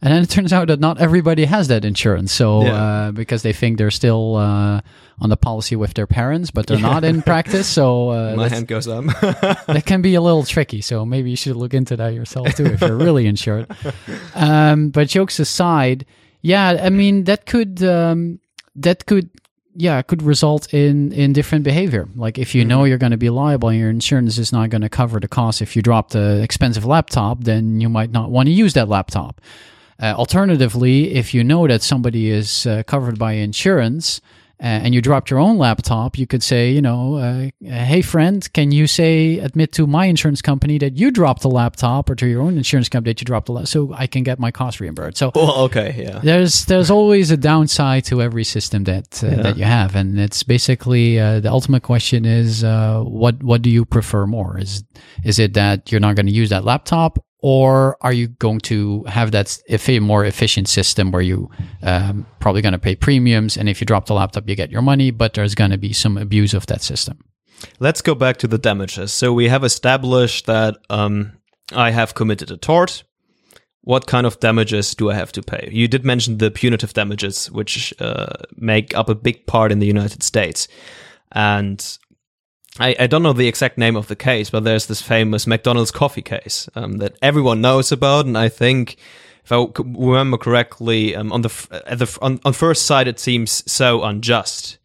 and then it turns out that not everybody has that insurance. So Yeah. uh, because they think they're still uh, on the policy with their parents, but they're not in practice. So uh, My hand goes up. that can be a little tricky. So maybe you should look into that yourself too if you're really insured. Um, but jokes aside, yeah, I mean that could um, that could yeah could result in in different behavior. Like if you know you're going to be liable and your insurance is not going to cover the cost if you drop the expensive laptop, then you might not want to use that laptop. Uh, alternatively, if you know that somebody is uh, covered by insurance uh, and you dropped your own laptop, you could say, you know, uh, hey friend, can you say admit to my insurance company that you dropped the laptop, or to your own insurance company that you dropped the laptop, so I can get my cost reimbursed. So well, okay, yeah. there's there's always a downside to every system that uh, that you have, and it's basically uh, the ultimate question is uh, what what do you prefer more? Is is it that you're not going to use that laptop, or are you going to have that a more efficient system where you um, probably going to pay premiums, and if you drop the laptop, you get your money, but there's going to be some abuse of that system. Let's go back to the damages. So we have established that um, I have committed a tort. What kind of damages do I have to pay? You did mention the punitive damages, which uh, make up a big part in the United States. And I, I don't know the exact name of the case, but there's this famous McDonald's coffee case um, that everyone knows about. And I think, if I remember correctly, um, on the at the on, on first sight, it seems so unjust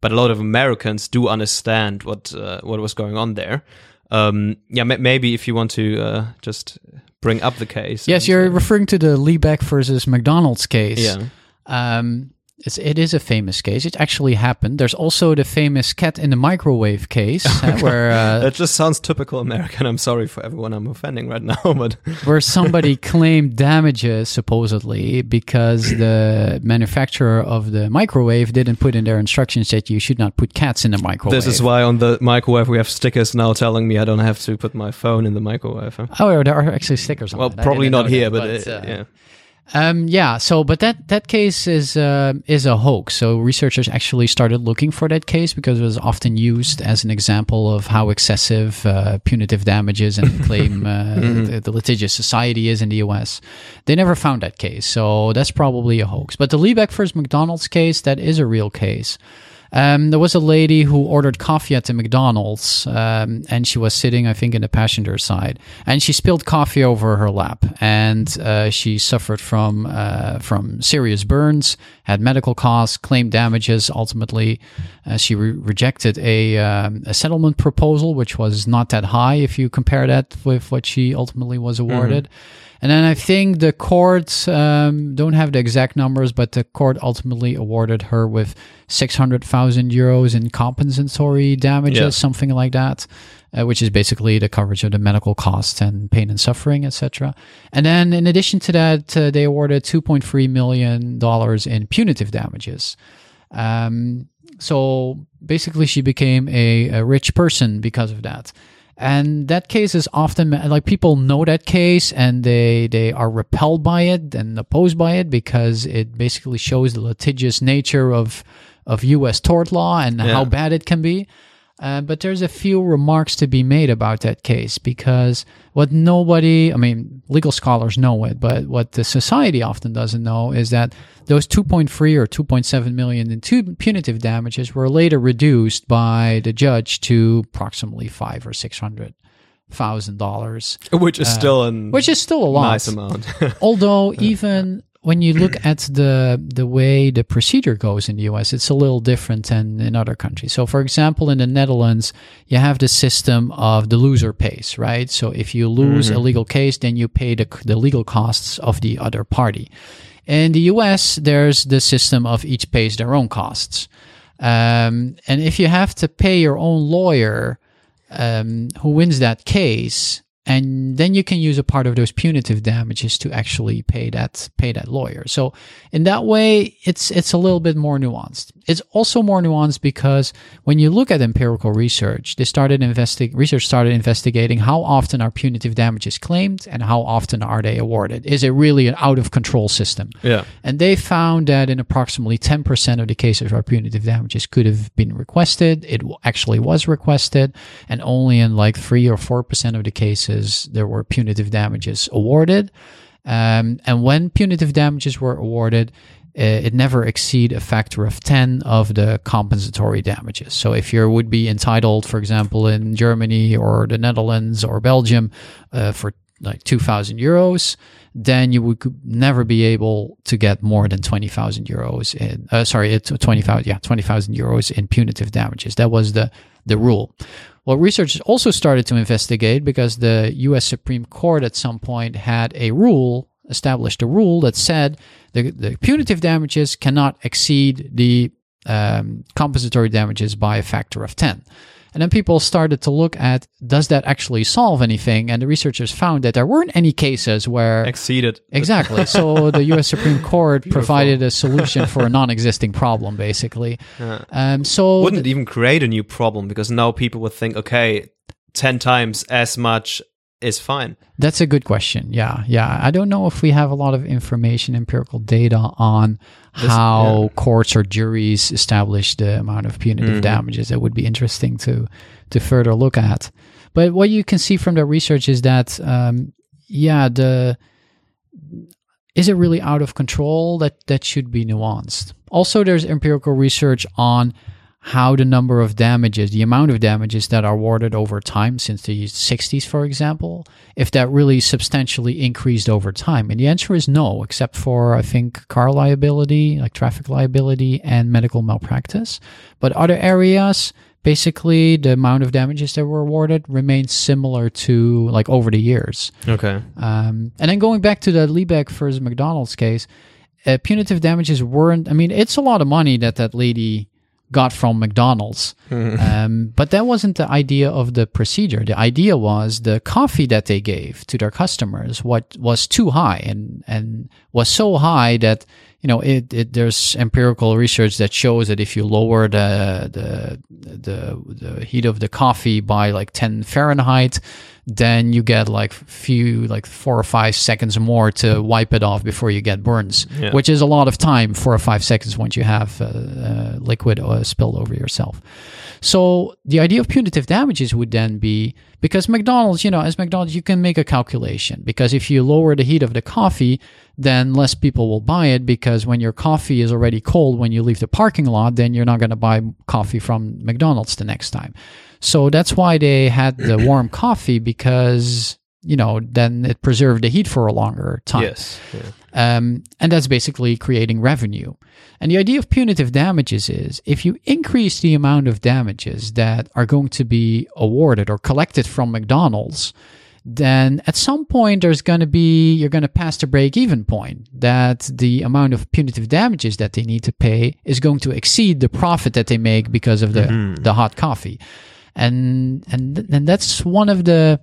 but a lot of Americans do understand what uh, what was going on there. Um, yeah, ma- maybe if you want to uh, just bring up the case. Yes, and, you're uh, referring to the Liebeck versus McDonald's case. yeah. Um, it's, it is a famous case. It actually happened. There's also the famous cat in the microwave case, uh, where uh, That just sounds typical American. I'm sorry for everyone I'm offending right now, but where somebody claimed damages supposedly because the manufacturer of the microwave didn't put in their instructions that you should not put cats in the microwave. this is why on the microwave we have stickers now telling me I don't have to put my phone in the microwave. huh? Oh, there are actually stickers on Well. I probably didn't here, that, but, uh, uh, yeah. Um, yeah. So, but that that case is uh, is a hoax. So researchers actually started looking for that case because it was often used as an example of how excessive uh, punitive damages and claim uh, the, the litigious society is in the U.S. They never found that case, so that's probably a hoax. But the Liebeck versus McDonald's case, that is a real case. Um, there was a lady who ordered coffee at the McDonald's, um, and she was sitting, I think, in the passenger side, and she spilled coffee over her lap, and uh, she suffered from uh, from serious burns, had medical costs, claimed damages. Ultimately, uh, she re- rejected a um, a settlement proposal, which was not that high if you compare that with what she ultimately was awarded. And then I think the court um, don't have the exact numbers, but the court ultimately awarded her with six hundred thousand euros in compensatory damages, Yeah. something like that, uh, which is basically the coverage of the medical costs and pain and suffering, etc. And then in addition to that, uh, they awarded two point three million dollars in punitive damages. Um, so basically, she became a, a rich person because of that. And that case is often like people know that case and they they are repelled by it and opposed by it because it basically shows the litigious nature of of U.S. tort law and how bad it can be. Uh, but there's a few remarks to be made about that case because what nobody, I mean, legal scholars know it, but what the society often doesn't know is that those 2.3 or 2.7 million in two punitive damages were later reduced by the judge to approximately five or six hundred thousand dollars, which is still a which is still a lot. nice amount. Although even when you look at the the way the procedure goes in the US, it's a little different than in other countries. So, for example, in the Netherlands, you have the system of the loser pays, right? So, if you lose a legal case, then you pay the the legal costs of the other party. In the US, there's the system of each pays their own costs. Um, and if you have to pay your own lawyer um, who wins that case, and then you can use a part of those punitive damages to actually pay that pay that lawyer. So in that way, it's it's a little bit more nuanced. It's also more nuanced because when you look at empirical research, they started investing research started investigating how often are punitive damages claimed and how often are they awarded. Is it really an out of control system? Yeah. And they found that in approximately 10% of the cases where punitive damages could have been requested, it actually was requested, and only in like 3 or 4% of the cases there were punitive damages awarded. Um, and when punitive damages were awarded, uh, it never exceed a factor of 10 of the compensatory damages. So if you would be entitled, for example, in Germany or the Netherlands or Belgium uh, for like 2000 euros, then you would never be able to get more than 20,000 euros in, uh, sorry, it's 20,000, yeah, 20,000 euros in punitive damages. That was the, the rule. Well, researchers also started to investigate because the US Supreme Court at some point had a rule, established a rule that said the, the punitive damages cannot exceed the um, compensatory damages by a factor of 10. And then people started to look at does that actually solve anything? And the researchers found that there weren't any cases where exceeded exactly. so the U.S. Supreme Court provided a solution for a non-existing problem, basically. Yeah. Um, so wouldn't it even create a new problem because now people would think, okay, ten times as much is fine. That's a good question. Yeah, yeah. I don't know if we have a lot of information, empirical data on This- how yeah. courts or juries establish the amount of punitive Mhm. damages. That would be interesting to to further look at. But what you can see from the research is that, um, yeah, the is it really out of control? That that should be nuanced. Also, there's empirical research on how the number of damages, the amount of damages that are awarded over time since the 60s, for example, if that really substantially increased over time. And the answer is no, except for, I think, car liability, like traffic liability and medical malpractice. But other areas, basically, the amount of damages that were awarded remains similar to like over the years. Okay. Um, and then going back to the Liebeck versus McDonald's case, uh, punitive damages weren't. I mean, it's a lot of money that that lady got from McDonald's, um, but that wasn't the idea of the procedure. The idea was the coffee that they gave to their customers what was too high and and was so high that you know it, it there's empirical research that shows that if you lower the the the the heat of the coffee by like 10 Fahrenheit then you get like few like four or five seconds more to wipe it off before you get burns Yeah. which is a lot of time four or five seconds once you have uh, uh, liquid uh, spilled over yourself so the idea of punitive damages would then be because McDonald's, you know, as McDonald's, you can make a calculation because if you lower the heat of the coffee, then less people will buy it because when your coffee is already cold when you leave the parking lot, then you're not going to buy coffee from McDonald's the next time. So that's why they had the warm coffee because, you know, then it preserved the heat for a longer time. Yes. Yeah. Um, and that's basically creating revenue. And the idea of punitive damages is if you increase the amount of damages that are going to be awarded or collected from McDonald's, then at some point there's going to be, you're going to pass the break even point that the amount of punitive damages that they need to pay is going to exceed the profit that they make because of the, the hot coffee. And, and, and that's one of the,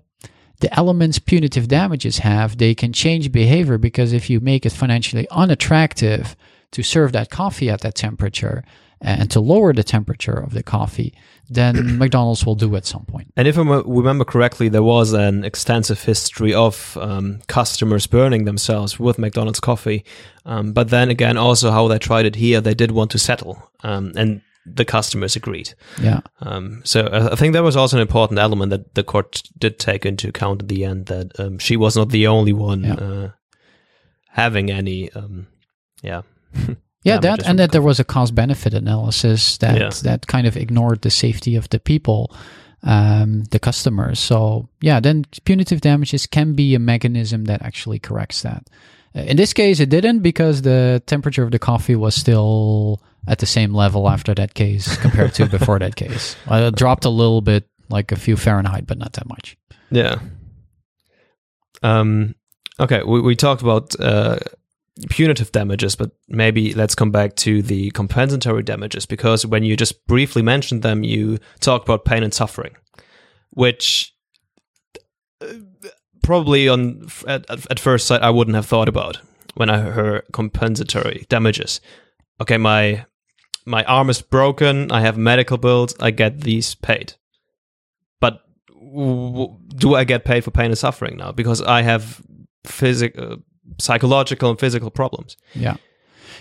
the elements punitive damages have, they can change behavior because if you make it financially unattractive to serve that coffee at that temperature and to lower the temperature of the coffee, then McDonald's will do at some point. And if i remember correctly, there was an extensive history of um, customers burning themselves with McDonald's coffee. Um, but then again, also how they tried it here, they did want to settle, um, and the customers agreed. Yeah. Um, so I I think that was also an important element that the court did take into account at the end that um, she was not the only one Yeah. uh, having any, um, yeah. Yeah, that and that there was a cost benefit analysis that Yeah. that kind of ignored the safety of the people, um, the customers. So yeah, then punitive damages can be a mechanism that actually corrects that. Uh, In this case, it didn't because the temperature of the coffee was still at the same level after that case compared to before that case. Uh, it dropped a little bit, like a few Fahrenheit, but not that much. Yeah. Um, okay, we, we talked about uh, punitive damages, but maybe let's come back to the compensatory damages because when you just briefly mentioned them, you talk about pain and suffering, which probably on at, at first sight I wouldn't have thought about when I heard compensatory damages. Okay, my my arm is broken. I have medical bills. I get these paid. But w- do I get paid for pain and suffering now because I have physical, uh, psychological, and physical problems? Yeah,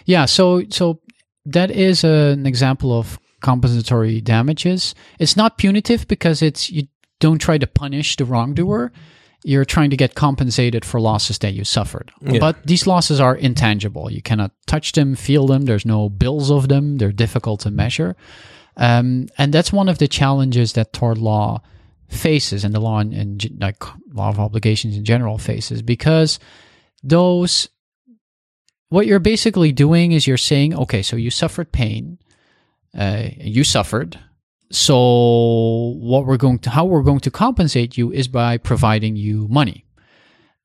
yeah. So so that is an example of compensatory damages. It's not punitive because it's you don't try to punish the wrongdoer. You're trying to get compensated for losses that you suffered. Yeah. But these losses are intangible. You cannot touch them, feel them. There's no bills of them. They're difficult to measure. Um, and that's one of the challenges that tort law faces and the law and like law of obligations in general faces because those what you're basically doing is you're saying okay so you suffered pain uh, you suffered so what we're going to how we're going to compensate you is by providing you money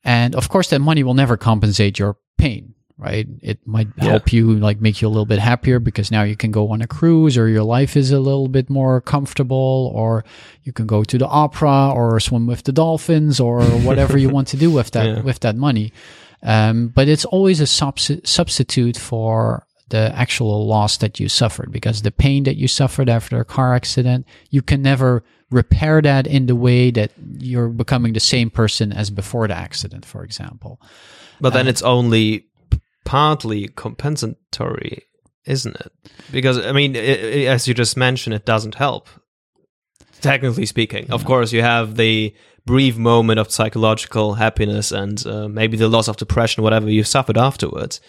and of course that money will never compensate your pain right it might Yeah. help you like make you a little bit happier because now you can go on a cruise or your life is a little bit more comfortable or you can go to the opera or swim with the dolphins or whatever you want to do with that Yeah. with that money um, but it's always a subs- substitute for the actual loss that you suffered because the pain that you suffered after a car accident, you can never repair that in the way that you're becoming the same person as before the accident, for example. But then it's only partly compensatory, isn't it? Because I mean, i i as you just mentioned, it doesn't help. Technically speaking, of course, you have the brief moment of psychological happiness and uh, maybe the loss of depression, whatever you suffered afterwards.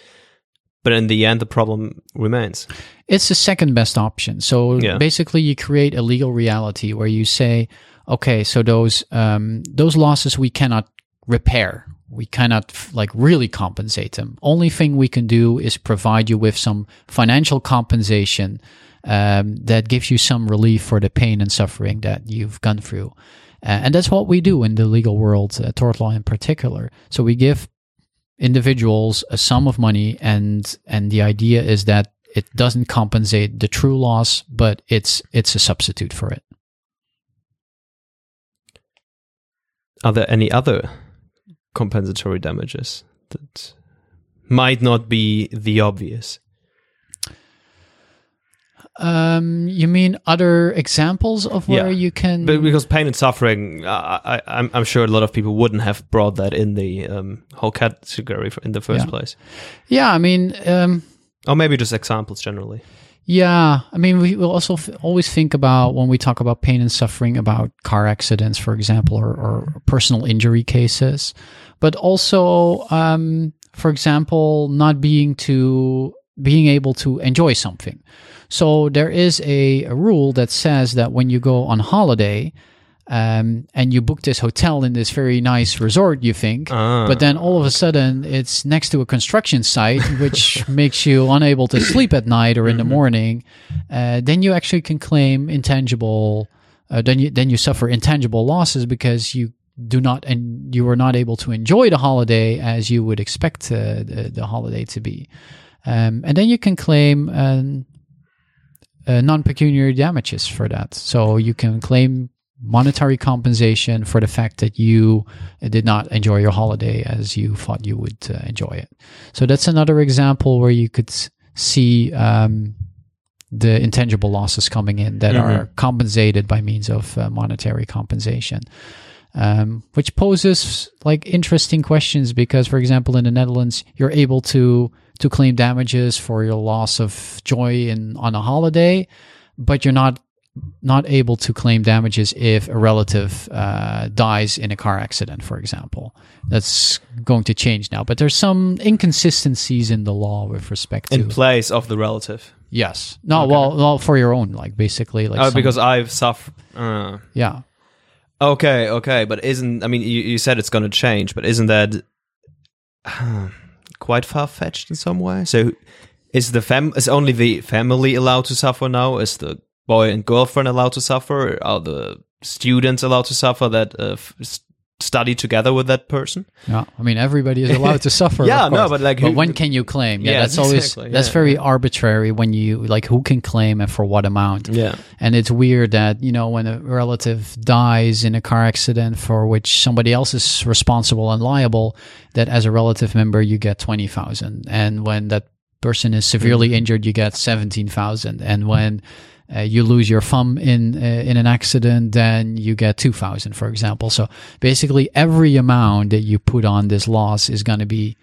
But in the end, the problem remains. It's the second best option. So Yeah. basically, you create a legal reality where you say, okay, so those um, those losses we cannot repair. We cannot like really compensate them. Only thing we can do is provide you with some financial compensation um, that gives you some relief for the pain and suffering that you've gone through. Uh, and that's what we do in the legal world, uh, tort law in particular. So we give individuals a sum of money and and the idea is that it doesn't compensate the true loss but it's it's a substitute for it Are there any other compensatory damages that might not be the obvious? Um you mean other examples of where Yeah. you can But because pain and suffering, I, I, I'm, I'm sure a lot of people wouldn't have brought that in the um, whole category in the first Yeah. place. yeah i mean um Or maybe just examples generally. Yeah, I mean, we will also f- always think about when we talk about pain and suffering about car accidents, for example, or, or personal injury cases, but also, um, for example, not being to being able to enjoy something. So there is a, a rule that says that when you go on holiday. Um, and you book this hotel in this very nice resort, you think, Ah. but then all of a sudden it's next to a construction site, which makes you unable to sleep at night or in the morning. Uh, then you actually can claim intangible. Uh, then you then you suffer intangible losses because you do not and you are not able to enjoy the holiday as you would expect uh, the, the holiday to be. Um, and then you can claim um, uh, non-pecuniary damages for that. So you can claim monetary compensation for the fact that you uh, did not enjoy your holiday as you thought you would uh, enjoy it. So that's another example where you could see um, the intangible losses coming in that are compensated by means of uh, monetary compensation. Um, which poses like interesting questions because, for example, in the Netherlands, you're able to to claim damages for your loss of joy in on a holiday, but you're not not able to claim damages if a relative uh, dies in a car accident, for example. That's going to change now, but there's some inconsistencies in the law with respect to In place of the relative. yes, no, well, well, for your own, like basically, like Oh, some- because I've suffered. Uh, yeah, okay, okay, but isn't I mean you, you said it's going to change, but isn't that quite far fetched in some way? So is the fam is only the family allowed to suffer now? Is the boy and girlfriend allowed to suffer? Are the students allowed to suffer that uh, study together with that person. Yeah, I mean everybody is allowed to suffer. Yeah, no, but, like, who- when can you claim? Yeah, Yeah, that's always exactly, that's yeah, very arbitrary. When you like, who can claim and for what amount? Yeah. and it's weird that you know when a relative dies in a car accident for which somebody else is responsible and liable, that as a relative member you get twenty thousand, and when that person is severely Mm-hmm. injured, you get seventeen thousand, and when uh, you lose your thumb in uh, in an accident, then you get two thousand, for example. So basically, every amount that you put on this loss is going to be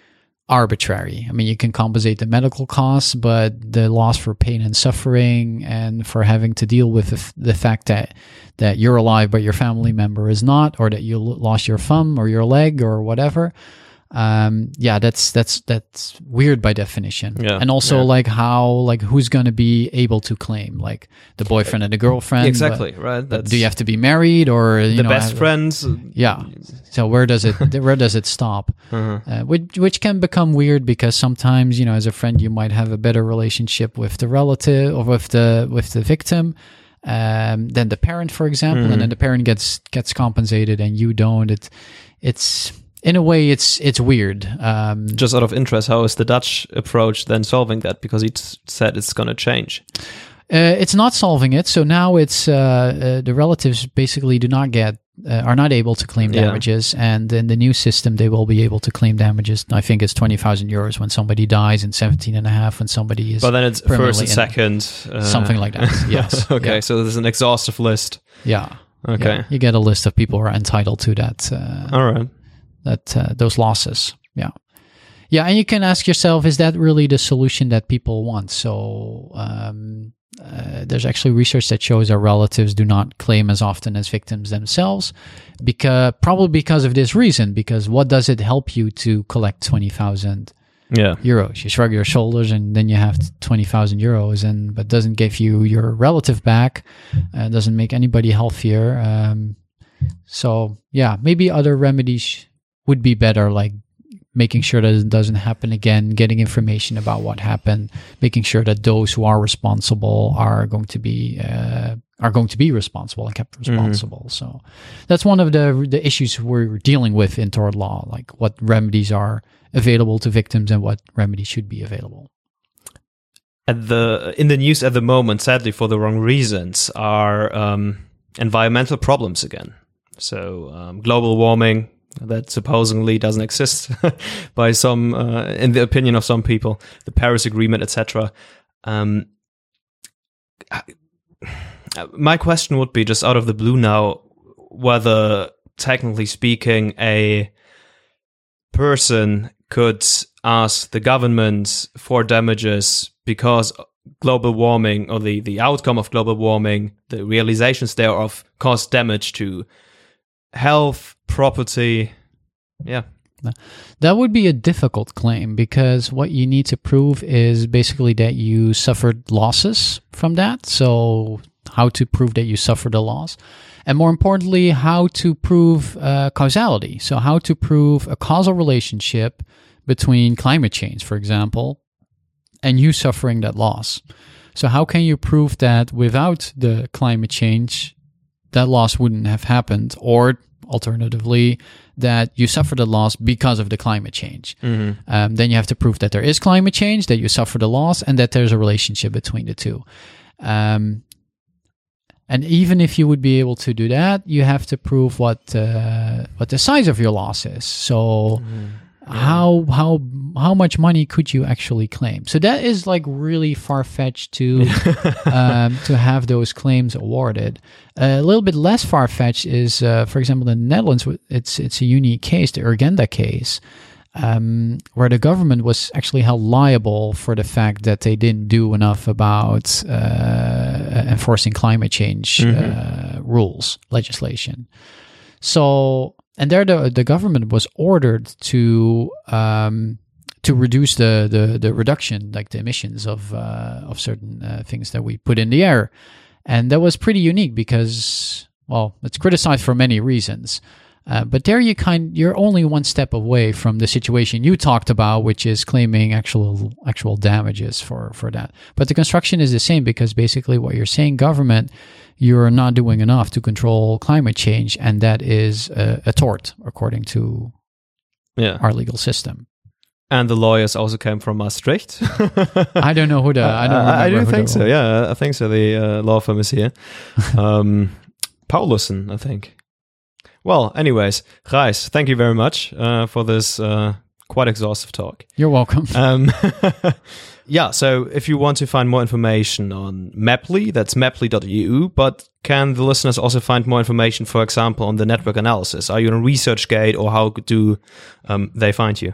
arbitrary. I mean, you can compensate the medical costs, but the loss for pain and suffering, and for having to deal with the, f- the fact that that you're alive but your family member is not, or that you lo- lost your thumb or your leg or whatever. Um, yeah, that's that's that's weird by definition. Yeah, and also yeah. like how like who's going to be able to claim like the boyfriend and the girlfriend. but- exactly. right. but That's do you have to be married or you the know, best have- friends. yeah. So where does it where does it stop? Uh-huh. Uh, which which can become weird because sometimes you know as a friend you might have a better relationship with the relative or with the with the victim um, than the parent, for example, and then the parent gets gets compensated and you don't. It it's in a way it's it's weird. Um, Just out of interest, how is the Dutch approach then solving that? Because he s- said it's going to change. Uh, it's not solving it. So now it's uh, uh, the relatives basically do not get uh, are not able to claim Yeah. damages, and in the new system they will be able to claim damages. I think it's twenty thousand euros when somebody dies, and seventeen and a half when somebody is But then it's first and second. Uh, something like that. Yes. okay, Yeah. so there's an exhaustive list. Yeah. Okay. Yeah. You get a list of people who are entitled to that uh, All right. That uh, those losses. Yeah. Yeah, and you can ask yourself, is that really the solution that people want? So um, uh, there's actually research that shows our relatives do not claim as often as victims themselves, because probably because of this reason. Because what does it help you to collect twenty thousand Yeah. euros? You shrug your shoulders, and then you have twenty thousand euros, and but doesn't give you your relative back. Uh, doesn't make anybody healthier. Um, so yeah, maybe other remedies would be better, like making sure that it doesn't happen again, getting information about what happened, making sure that those who are responsible are going to be uh, are going to be responsible and kept responsible. So that's one of the the issues we're dealing with in tort law, like what remedies are available to victims and what remedies should be available. At the in the news at the moment, sadly for the wrong reasons, are um, environmental problems again. So um, global warming that supposedly doesn't exist by some, uh, in the opinion of some people, the Paris Agreement, etc. Um, my question would be just out of the blue now, whether technically speaking, a person could ask the government for damages because global warming or the, the outcome of global warming, the realizations thereof caused damage to health, property. Yeah. That would be a difficult claim because what you need to prove is basically that you suffered losses from that. So, how to prove that you suffered a loss. And more importantly, how to prove uh, causality. So, how to prove a causal relationship between climate change, for example, and you suffering that loss. So, how can you prove that without the climate change, that loss wouldn't have happened? Or alternatively, that you suffered a loss because of the climate change. Um, then you have to prove that there is climate change, that you suffered a loss, and that there's a relationship between the two. Um, and even if you would be able to do that, you have to prove what uh, what the size of your loss is. So how how how much money could you actually claim? So that is like really far fetched to um, to have those claims awarded. a little bit less far fetched is, uh, for example, in the Netherlands, it's it's a unique case, the Urgenda case, um, where the government was actually held liable for the fact that they didn't do enough about uh, enforcing climate change uh, rules legislation. So, and there the the government was ordered to um, to reduce the, the the reduction, like the emissions of uh, of certain uh, things that we put in the air, and that was pretty unique because well, it's criticized for many reasons. Uh, but there you kind you're only one step away from the situation you talked about, which is claiming actual actual damages for for that. But the construction is the same because basically what you're saying, government, you're not doing enough to control climate change, and that is a, a tort according to Yeah. our legal system. And the lawyers also came from Maastricht. I don't know who the I don't I, I do think so. Yeah, I think so. The uh, law firm is here. um, Paulussen, I think. Well, anyways, Gijs, thank you very much uh, for this uh, quite exhaustive talk. You're welcome. Um, yeah, so if you want to find more information on MEPLI, that's mepli.eu, but can the listeners also find more information, for example, on the network analysis? Are you on ResearchGate or how do um, they find you?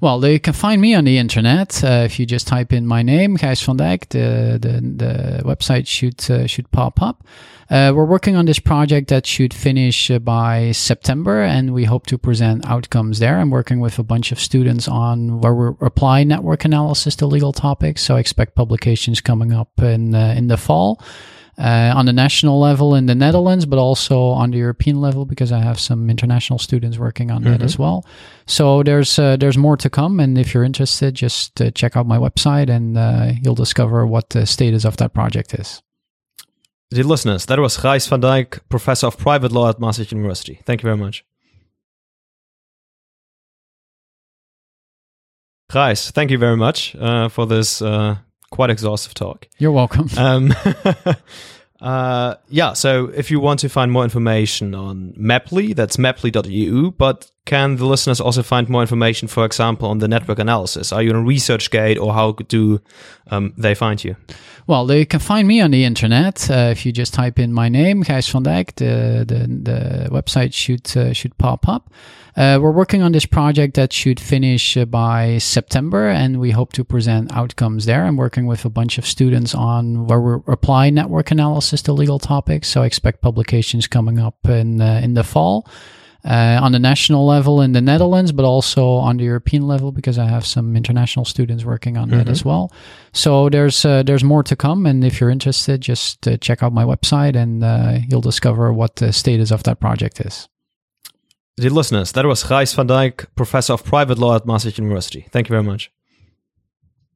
Well, they can find me on the internet uh, if you just type in my name, Gijs van Dijck. The the, the website should uh, should pop up. Uh, we're working on this project that should finish uh, by September, and we hope to present outcomes there. I'm working with a bunch of students on where we apply network analysis to legal topics. So I expect publications coming up in uh, in the fall. Uh, on the national level in the Netherlands, but also on the European level because I have some international students working on that as well. So there's uh, there's more to come, and if you're interested, just uh, check out my website, and uh, you'll discover what the status of that project is. Dear listeners, that was Gijs van Dijck, Professor of Private Law at Maastricht University. Thank you very much. Gijs, thank you very much uh, for this uh, quite exhaustive talk. You're welcome. Um, uh, yeah, so if you want to find more information on MEPLI, that's mepli.eu, but can the listeners also find more information, for example, on the network analysis? Are you on ResearchGate or how do um, they find you? Well, you can find me on the internet uh, if you just type in my name, Gijs van Dijck. The the, the website should uh, should pop up. Uh, we're working on this project that should finish uh, by September, and we hope to present outcomes there. I'm working with a bunch of students on where we apply network analysis to legal topics. So I expect publications coming up in uh, in the fall. Uh, on the national level in the Netherlands, but also on the European level because I have some international students working on that as well. So there's uh, there's more to come, and if you're interested, just uh, check out my website, and uh, you'll discover what the status of that project is. Dear listeners, that was Gijs van Dijck, Professor of Private Law at Maastricht University. Thank you very much.